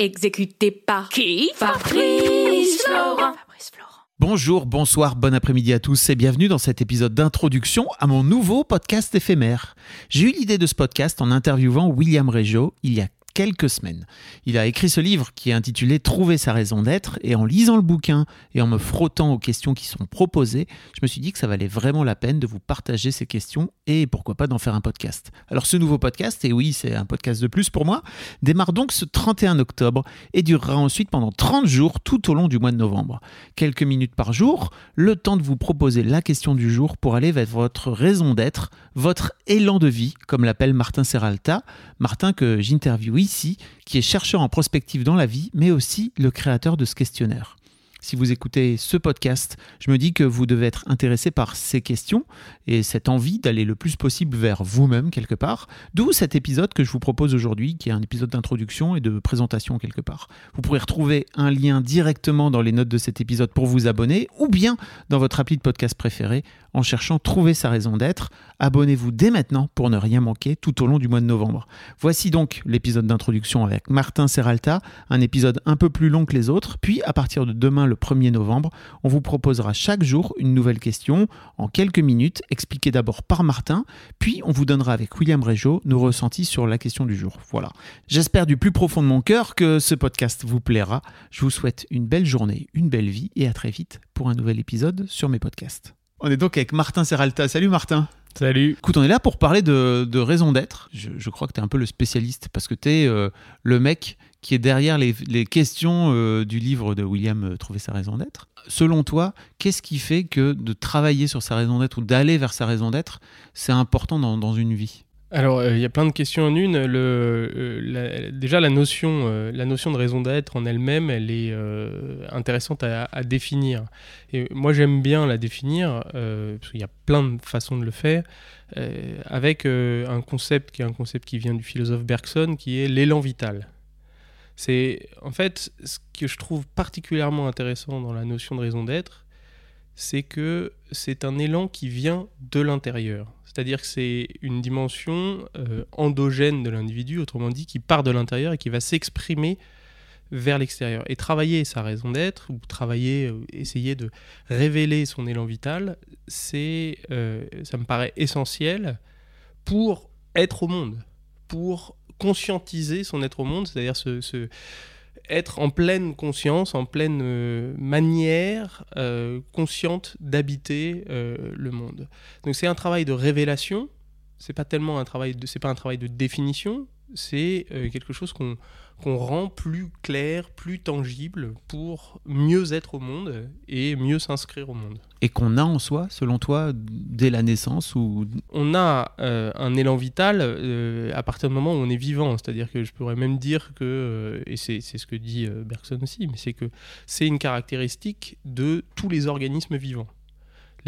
Exécuté par qui Fabrice Florent. Bonjour, bonsoir, bon après-midi à tous et bienvenue dans cet épisode d'introduction à mon nouveau podcast éphémère. J'ai eu l'idée de ce podcast en interviewant William Régeau il y a quelques semaines. Il a écrit ce livre qui est intitulé Trouver sa raison d'être et en lisant le bouquin et en me frottant aux questions qui sont proposées, je me suis dit que ça valait vraiment la peine de vous partager ces questions et pourquoi pas d'en faire un podcast. Alors ce nouveau podcast, et oui c'est un podcast de plus pour moi, démarre donc ce 31 octobre et durera ensuite pendant 30 jours tout au long du mois de novembre. Quelques minutes par jour, le temps de vous proposer la question du jour pour aller vers votre raison d'être, votre élan de vie, comme l'appelle Martin Serralta, Martin que j'interviewe qui est chercheur en prospective dans la vie, mais aussi le créateur de ce questionnaire. Si vous écoutez ce podcast, je me dis que vous devez être intéressé par ces questions et cette envie d'aller le plus possible vers vous-même quelque part. D'où cet épisode que je vous propose aujourd'hui, qui est un épisode d'introduction et de présentation quelque part. Vous pourrez retrouver un lien directement dans les notes de cet épisode pour vous abonner ou bien dans votre appli de podcast préféré en cherchant Trouver sa raison d'être. Abonnez-vous dès maintenant pour ne rien manquer tout au long du mois de novembre. Voici donc l'épisode d'introduction avec Martin Serralta, un épisode un peu plus long que les autres. Puis à partir de demain, le 1er novembre, on vous proposera chaque jour une nouvelle question en quelques minutes, expliquée d'abord par Martin, puis on vous donnera avec William Régeau nos ressentis sur la question du jour. Voilà. J'espère du plus profond de mon cœur que ce podcast vous plaira. Je vous souhaite une belle journée, une belle vie et à très vite pour un nouvel épisode sur mes podcasts. On est donc avec Martin Serralta. Salut Martin. Salut. Écoute, on est là pour parler de, raison d'être. Je, crois que tu es un peu le spécialiste parce que tu es euh, le mec qui est derrière les, questions euh, du livre de William euh, Trouver sa raison d'être. Selon toi, qu'est-ce qui fait que de travailler sur sa raison d'être ou d'aller vers sa raison d'être, c'est important dans une vie? Alors, euh, il y a plein de questions en une. Euh, déjà, la notion, euh, la notion de raison d'être en elle-même, elle est intéressante à, définir. Et moi, j'aime bien la définir, parce qu'il y a plein de façons de le faire, avec un concept qui est un concept qui vient du philosophe Bergson, qui est l'élan vital. C'est en fait ce que je trouve particulièrement intéressant dans la notion de raison d'être, c'est que c'est un élan qui vient de l'intérieur. C'est-à-dire que c'est une dimension euh, endogène de l'individu, autrement dit, qui part de l'intérieur et qui va s'exprimer vers l'extérieur. Et travailler sa raison d'être, ou travailler, essayer de révéler son élan vital, c'est, euh, ça me paraît essentiel pour être au monde, pour conscientiser son être au monde, c'est-à-dire ce, être en pleine conscience, en pleine euh, manière euh, consciente d'habiter euh, le monde. Donc c'est un travail de révélation. C'est pas tellement un travail de, pas un travail de définition. C'est quelque chose qu'on qu'on rend plus clair, plus tangible pour mieux être au monde et mieux s'inscrire au monde. Et qu'on a en soi, selon toi, dès la naissance ou On a euh, un élan vital euh, à partir du moment où on est vivant. C'est-à-dire que je pourrais même dire que, euh, et c'est ce que dit Bergson aussi, mais c'est que c'est une caractéristique de tous les organismes vivants.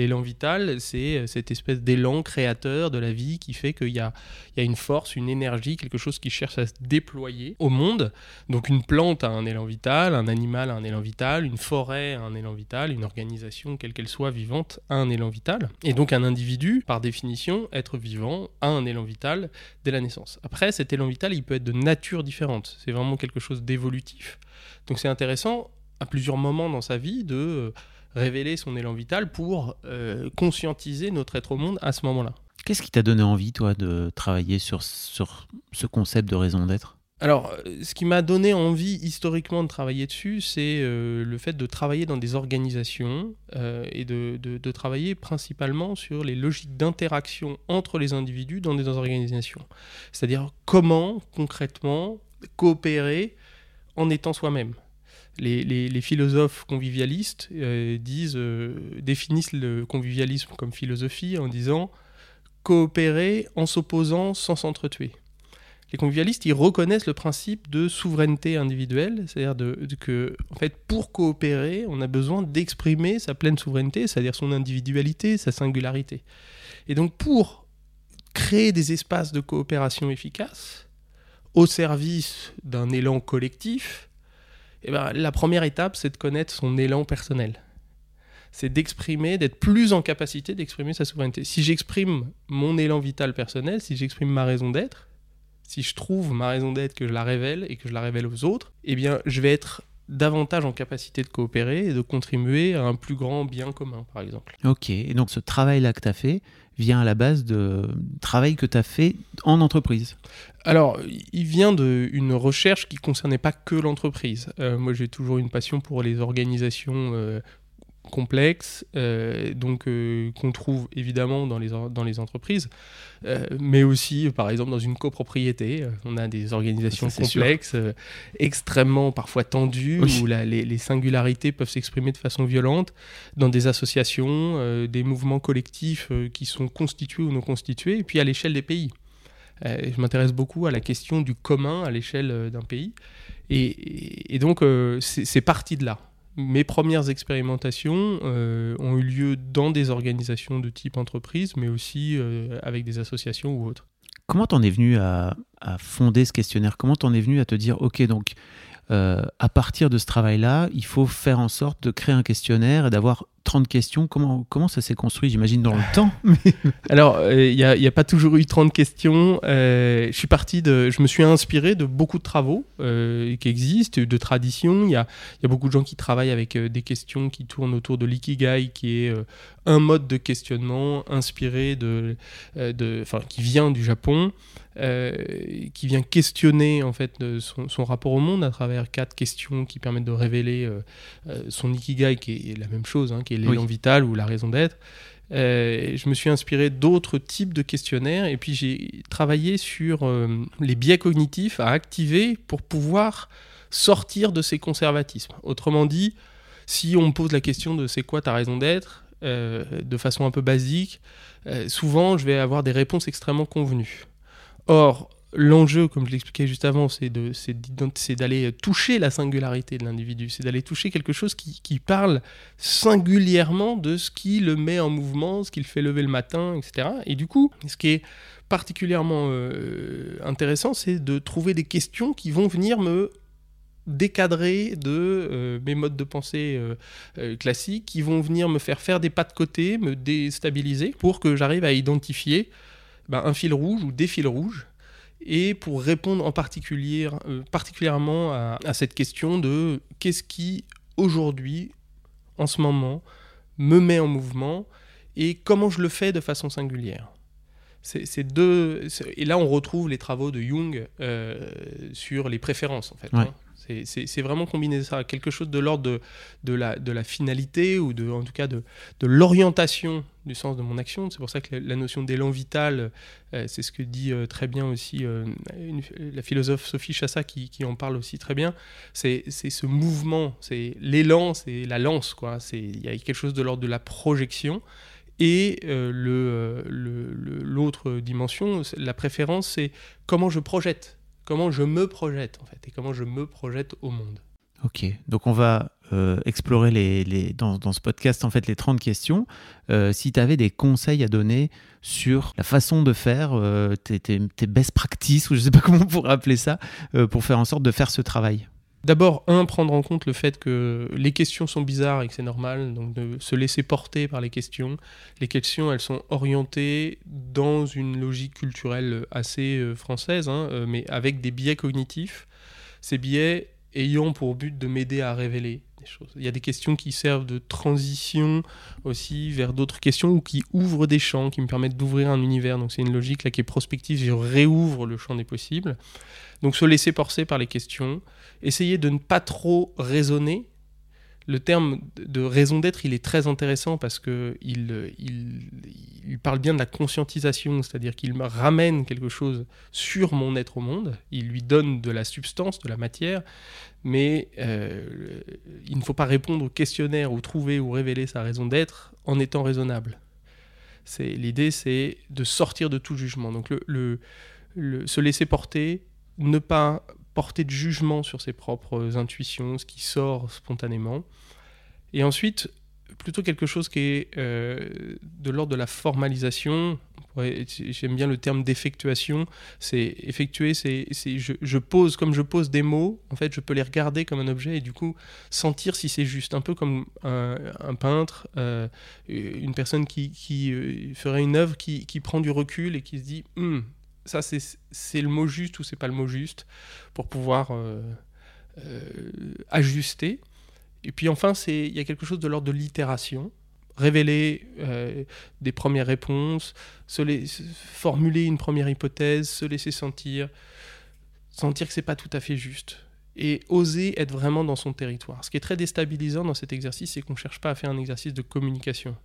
L'élan vital, c'est euh, cette espèce d'élan créateur de la vie qui fait qu'il y a, il y a une force, une énergie, quelque chose qui cherche à se déployer au monde. Donc une plante a un élan vital, un animal a un élan vital, une forêt a un élan vital, une organisation, quelle qu'elle soit vivante, a un élan vital. Et donc un individu, par définition, être vivant, a un élan vital dès la naissance. Après, cet élan vital, il peut être de nature différente. C'est vraiment quelque chose d'évolutif. Donc c'est intéressant à plusieurs moments dans sa vie de révéler son élan vital pour euh, conscientiser notre être au monde à ce moment-là. Qu'est-ce qui t'a donné envie, toi, de travailler sur, sur ce concept de raison d'être? Alors, euh, ce qui m'a donné envie historiquement de travailler dessus, c'est euh, le fait de travailler dans des organisations et de, de, travailler principalement sur les logiques d'interaction entre les individus dans des organisations. C'est-à-dire comment concrètement coopérer en étant soi-même les, philosophes convivialistes euh, euh, définissent le convivialisme comme philosophie en disant coopérer en s'opposant sans s'entretuer. Les convivialistes, ils reconnaissent le principe de souveraineté individuelle, c'est-à-dire que, en pour coopérer, on a besoin d'exprimer sa pleine souveraineté, c'est-à-dire son individualité, sa singularité. Et donc, pour créer des espaces de coopération efficaces, au service d'un élan collectif, eh ben, la première étape, c'est de connaître son élan personnel. C'est d'exprimer, d'être plus en capacité d'exprimer sa souveraineté. Si j'exprime mon élan vital personnel, si j'exprime ma raison d'être, si je trouve ma raison d'être, que je la révèle et que je la révèle aux autres, eh bien, je vais être davantage en capacité de coopérer et de contribuer à un plus grand bien commun, par exemple. Ok, et donc ce travail-là que tu as fait vient à la base de travail que tu as fait en entreprise alors, il vient d'une recherche qui concernait pas que l'entreprise. Euh, moi, j'ai toujours une passion pour les organisations euh, complexes, euh, donc qu'on trouve évidemment dans les, dans les entreprises, mais aussi, par exemple, dans une copropriété. On a des organisations complexes, extrêmement parfois tendues, où les, les, singularités peuvent s'exprimer de façon violente, dans des associations, des mouvements collectifs qui sont constitués ou non constitués, et puis à l'échelle des pays. Euh, je m'intéresse beaucoup à la question du commun à l'échelle euh, d'un pays. Et, donc, euh, c'est parti de là. Mes premières expérimentations ont eu lieu dans des organisations de type entreprise, mais aussi avec des associations ou autres. Comment t'en es venu à, fonder ce questionnaire? Comment t'en es venu à te dire, ok, donc à partir de ce travail-là, il faut faire en sorte de créer un questionnaire et d'avoir 30 questions, comment, comment ça s'est construit, j'imagine, dans le temps Alors, il n'y a, pas toujours eu 30 questions. Euh, je suis parti de. Je me suis inspiré de beaucoup de travaux euh, qui existent, de traditions. Il y a, y a, beaucoup de gens qui travaillent avec euh, des questions qui tournent autour de l'ikigai, qui est un mode de questionnement inspiré de. de qui vient du Japon. qui vient questionner en fait son, son, rapport au monde à travers quatre questions qui permettent de révéler son ikigai qui est la même chose, hein, qui est l'élan vital ou la raison d'être. Euh, je me suis inspiré d'autres types de questionnaires et puis j'ai travaillé sur euh, les biais cognitifs à activer pour pouvoir sortir de ces conservatismes. Autrement dit, si on me pose la question de c'est quoi ta raison d'être, euh, de façon un peu basique, souvent je vais avoir des réponses extrêmement convenues. Or, l'enjeu, comme je l'expliquais juste avant, c'est d'aller toucher la singularité de l'individu, c'est d'aller toucher quelque chose qui, parle singulièrement de ce qui le met en mouvement, ce qui le fait lever le matin, etc. Et du coup, ce qui est particulièrement euh, intéressant, c'est de trouver des questions qui vont venir me décadrer de euh, mes modes de pensée euh, classiques, qui vont venir me faire faire des pas de côté, me déstabiliser, pour que j'arrive à identifier ben, un fil rouge ou des fils rouges et pour répondre en particulier, euh, particulièrement à, cette question de qu'est-ce qui aujourd'hui, en ce moment, me met en mouvement et comment je le fais de façon singulière. C'est deux, et là on retrouve les travaux de Jung euh, sur les préférences en fait. Hein. C'est vraiment combiner ça, quelque chose de l'ordre de, la, finalité ou de, en tout cas de, l'orientation du sens de mon action. C'est pour ça que la, notion d'élan vital, euh, c'est ce que dit euh, très bien aussi euh, la philosophe Sophie Chassa qui, en parle aussi très bien. C'est ce mouvement, c'est l'élan, c'est la lance. Il y a quelque chose de l'ordre de la projection. Et l'autre dimension, la préférence, c'est comment je projette comment je me projette en fait et comment je me projette au monde. Ok, donc on va euh, explorer les, dans, ce podcast en fait les 30 questions. Euh, si tu avais des conseils à donner sur la façon de faire, euh, tes, tes, tes, best practices, ou je ne sais pas comment on pourrait appeler ça, pour faire en sorte de faire ce travail. D'abord, un, prendre en compte le fait que les questions sont bizarres et que c'est normal, donc de se laisser porter par les questions. Les questions, elles sont orientées dans une logique culturelle assez euh, française, hein, euh, mais avec des biais cognitifs. Ces biais ayant pour but de m'aider à révéler Il y a des questions qui servent de transition aussi vers d'autres questions ou qui ouvrent des champs, qui me permettent d'ouvrir un univers. Donc c'est une logique là qui est prospective, je réouvre le champ des possibles. Donc se laisser porter par les questions, essayer de ne pas trop raisonner. Le terme de raison d'être, il est très intéressant parce que il, parle bien de la conscientisation, c'est-à-dire qu'il me ramène quelque chose sur mon être au monde, il lui donne de la substance, de la matière, mais euh, il ne faut pas répondre au questionnaire ou trouver ou révéler sa raison d'être en étant raisonnable. L'idée, c'est de sortir de tout jugement. Donc se laisser porter, ne pas porter de jugement sur ses propres intuitions, ce qui sort spontanément. Et ensuite, plutôt quelque chose qui est euh, de l'ordre de la formalisation. J'aime bien le terme d'effectuation. C'est effectuer, c'est je, pose comme je pose des mots. En fait, je peux les regarder comme un objet et du coup sentir si c'est juste. Un peu comme un, peintre, euh, une personne qui, euh, ferait une œuvre qui, prend du recul et qui se dit. Hum, ça c'est le mot juste ou c'est pas le mot juste pour pouvoir ajuster. Et puis enfin, il y a quelque chose de l'ordre de l'itération révéler euh, des premières réponses, se formuler une première hypothèse, se laisser sentir, sentir que c'est pas tout à fait juste et oser être vraiment dans son territoire. Ce qui est très déstabilisant dans cet exercice, c'est qu'on ne cherche pas à faire un exercice de communication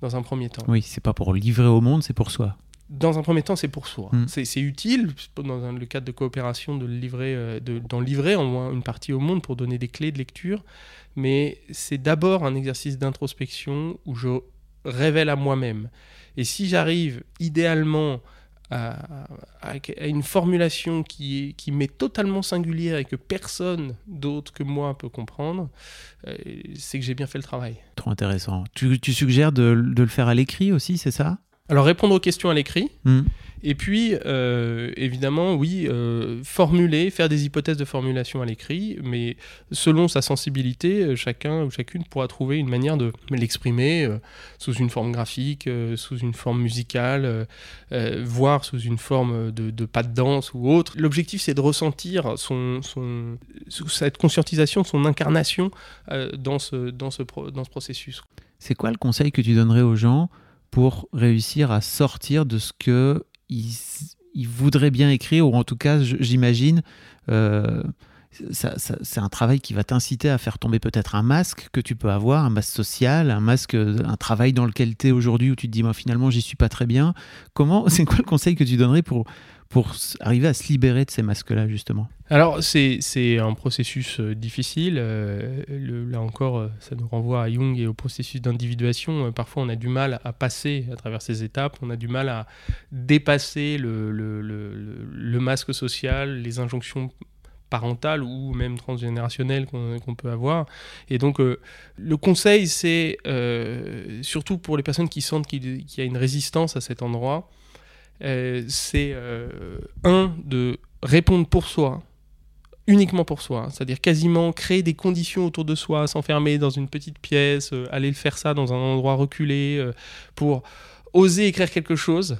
dans un premier temps. Oui, c'est pas pour livrer au monde, c'est pour soi dans un premier temps, c'est pour soi. Mm. C'est utile, dans le cadre de coopération, de livrer, euh, d'en livrer en moins une partie au monde pour donner des clés de lecture. Mais c'est d'abord un exercice d'introspection où je révèle à moi-même. Et si j'arrive idéalement à, une formulation qui, qui m'est totalement singulière et que personne d'autre que moi peut comprendre, euh, c'est que j'ai bien fait le travail. Trop intéressant. Tu, suggères de, de le faire à l'écrit aussi, c'est ça? Alors répondre aux questions à l'écrit. Hmm. Et puis, euh, évidemment, oui, euh, formuler, faire des hypothèses de formulation à l'écrit, mais selon sa sensibilité, euh, chacun ou chacune pourra trouver une manière de l'exprimer sous une forme graphique, sous une forme musicale, voire sous une forme de, pas de danse ou autre. L'objectif, c'est de ressentir son, son, cette conscientisation, son incarnation dans, ce, dans, ce dans ce processus. C'est quoi le conseil que tu donnerais aux gens pour réussir à sortir de ce que il, voudrait bien écrire, ou en tout cas, j'imagine, euh, c'est un travail qui va t'inciter à faire tomber peut-être un masque que tu peux avoir, un masque social, un masque, un travail dans lequel tu es aujourd'hui où tu te dis, moi finalement, j'y suis pas très bien. Comment, c'est quoi le conseil que tu donnerais pour, pour arriver à se libérer de ces masques-là, justement? Alors, c'est un processus euh, difficile. Euh, là encore, euh, ça nous renvoie à Jung et au processus d'individuation. parfois, on a du mal à passer à travers ces étapes. On a du mal à dépasser le, le, le, masque social, les injonctions parentales ou même transgénérationnelles qu'on peut avoir. Et donc, le conseil, c'est surtout pour les personnes qui sentent qu'il y a une résistance à cet endroit, euh, c'est euh, un de répondre pour soi, uniquement pour soi, c'est-à-dire quasiment créer des conditions autour de soi, s'enfermer dans une petite pièce, euh, aller le faire ça dans un endroit reculé, pour oser écrire quelque chose,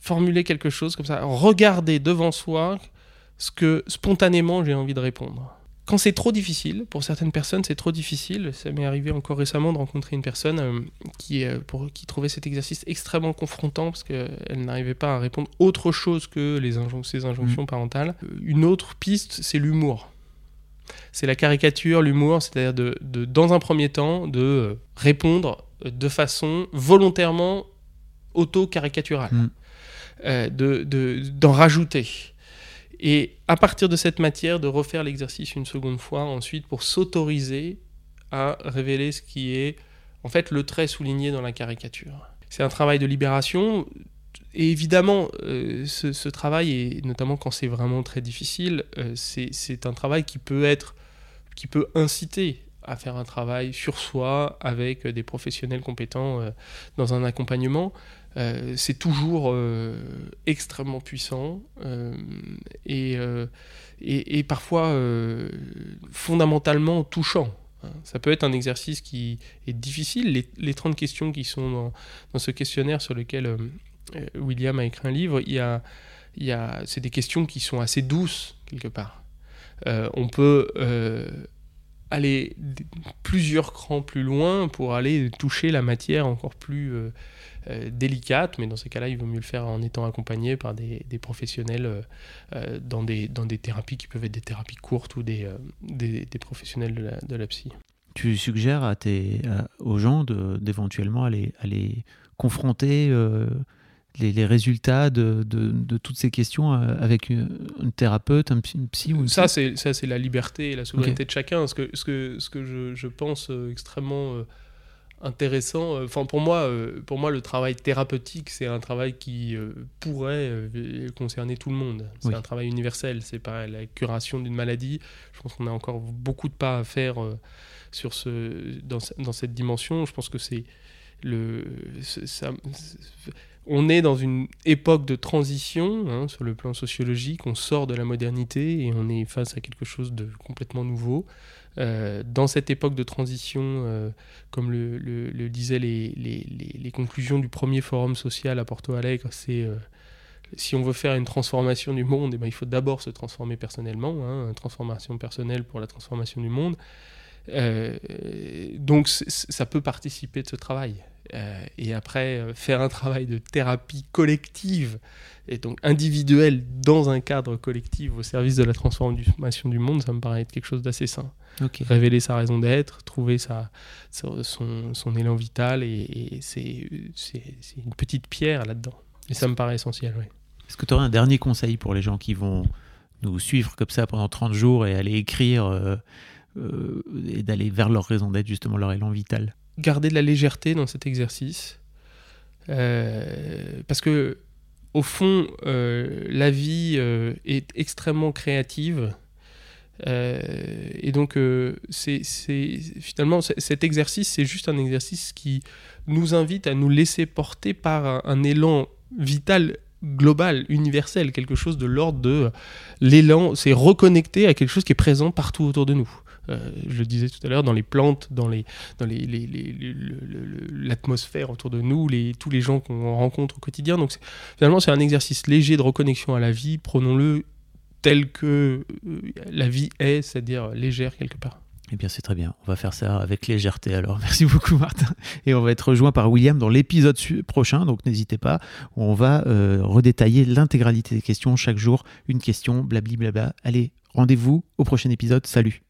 formuler quelque chose comme ça, regarder devant soi ce que spontanément j'ai envie de répondre quand c'est trop difficile, pour certaines personnes, c'est trop difficile. Ça m'est arrivé encore récemment de rencontrer une personne euh, qui, euh, pour, qui trouvait cet exercice extrêmement confrontant parce qu'elle n'arrivait pas à répondre autre chose que les ses injonctions mm. parentales. Euh, une autre piste, c'est l'humour. C'est la caricature, l'humour, c'est-à-dire de, de, dans un premier temps, de répondre de façon volontairement auto-caricaturale, mm. de d'en rajouter. Et à partir de cette matière, de refaire l'exercice une seconde fois ensuite pour s'autoriser à révéler ce qui est en fait le trait souligné dans la caricature. C'est un travail de libération. Et évidemment, euh, ce, travail, et notamment quand c'est vraiment très difficile, euh, c'est un travail qui peut être, qui peut inciter à faire un travail sur soi avec des professionnels compétents euh, dans un accompagnement. Euh, c'est toujours euh, extrêmement puissant euh, et, parfois fondamentalement touchant. Hein. Ça peut être un exercice qui est difficile. Les, les 30 questions qui sont dans, ce questionnaire sur lequel William a écrit un livre, c'est des questions qui sont assez douces quelque part. on peut aller plusieurs crans plus loin pour aller toucher la matière encore plus euh, délicate, mais dans ces cas-là, il vaut mieux le faire en étant accompagné par des, d'éventuellement euh, euh, dans, des, dans des thérapies qui peuvent être des thérapies courtes ou des, des, professionnels de la, de la, psy. Tu suggères à tes, aux gens d'éventuellement aller, aller confronter les, les, résultats de, de, de, toutes ces questions avec une, thérapeute, un psy, ou ça, c'est, ça, c'est la liberté et la souveraineté de chacun. Ce que, ce que, ce que je, je pense extrêmement intéressant. Euh, enfin, pour moi, euh, pour moi, le travail thérapeutique, c'est un travail qui euh, pourrait concerner tout le monde. C'est un travail universel. C'est pas la curation d'une maladie. Je pense qu'on a encore beaucoup de pas à faire sur ce, dans, dans, cette dimension. Je pense que c'est le, ça, on est dans une époque de transition hein, sur le plan sociologique. On sort de la modernité et on est face à quelque chose de complètement nouveau. Euh, dans cette époque de transition, euh, comme le, disaient les, conclusions du premier forum social à Porto Alegre, c'est euh, si on veut faire une transformation du monde, eh ben, il faut d'abord se transformer personnellement, hein, une transformation personnelle pour la transformation du monde. Donc ça peut participer de ce travail. Euh, et après, euh, faire un travail de thérapie collective et donc individuelle dans un cadre collectif au service de la transformation du monde, ça me paraît être quelque chose d'assez sain. Révéler sa raison d'être, trouver sa, son, son, élan vital, et, c'est une petite pierre là-dedans. Et ça me paraît essentiel, oui. Est-ce que tu aurais un dernier conseil pour les gens qui vont nous suivre comme ça pendant 30 jours et aller écrire euh, et d'aller vers leur raison d'être, justement leur élan vital? Garder de la légèreté dans cet exercice. Euh, parce que, au fond, euh, la vie est extrêmement créative. et donc, finalement, cet exercice, c'est juste un exercice qui nous invite à nous laisser porter par un élan vital global, universel, quelque chose de l'ordre de l'élan, c'est reconnecter à quelque chose qui est présent partout autour de nous. Euh, je le disais tout à l'heure, dans les plantes, dans les, dans l'atmosphère autour de nous, les, tous les gens qu'on rencontre au quotidien. Donc finalement, c'est un exercice léger de reconnexion à la vie. Prenons-le tel que euh, la vie est, c'est-à-dire légère quelque part. Eh bien, c'est très bien. On va faire ça avec légèreté alors. Merci beaucoup, Martin. Et on va être rejoint par William dans l'épisode prochain, donc n'hésitez pas. On va euh, redétailler l'intégralité des questions chaque jour. Une question, blabli blabla. Allez, rendez-vous au prochain épisode. Salut.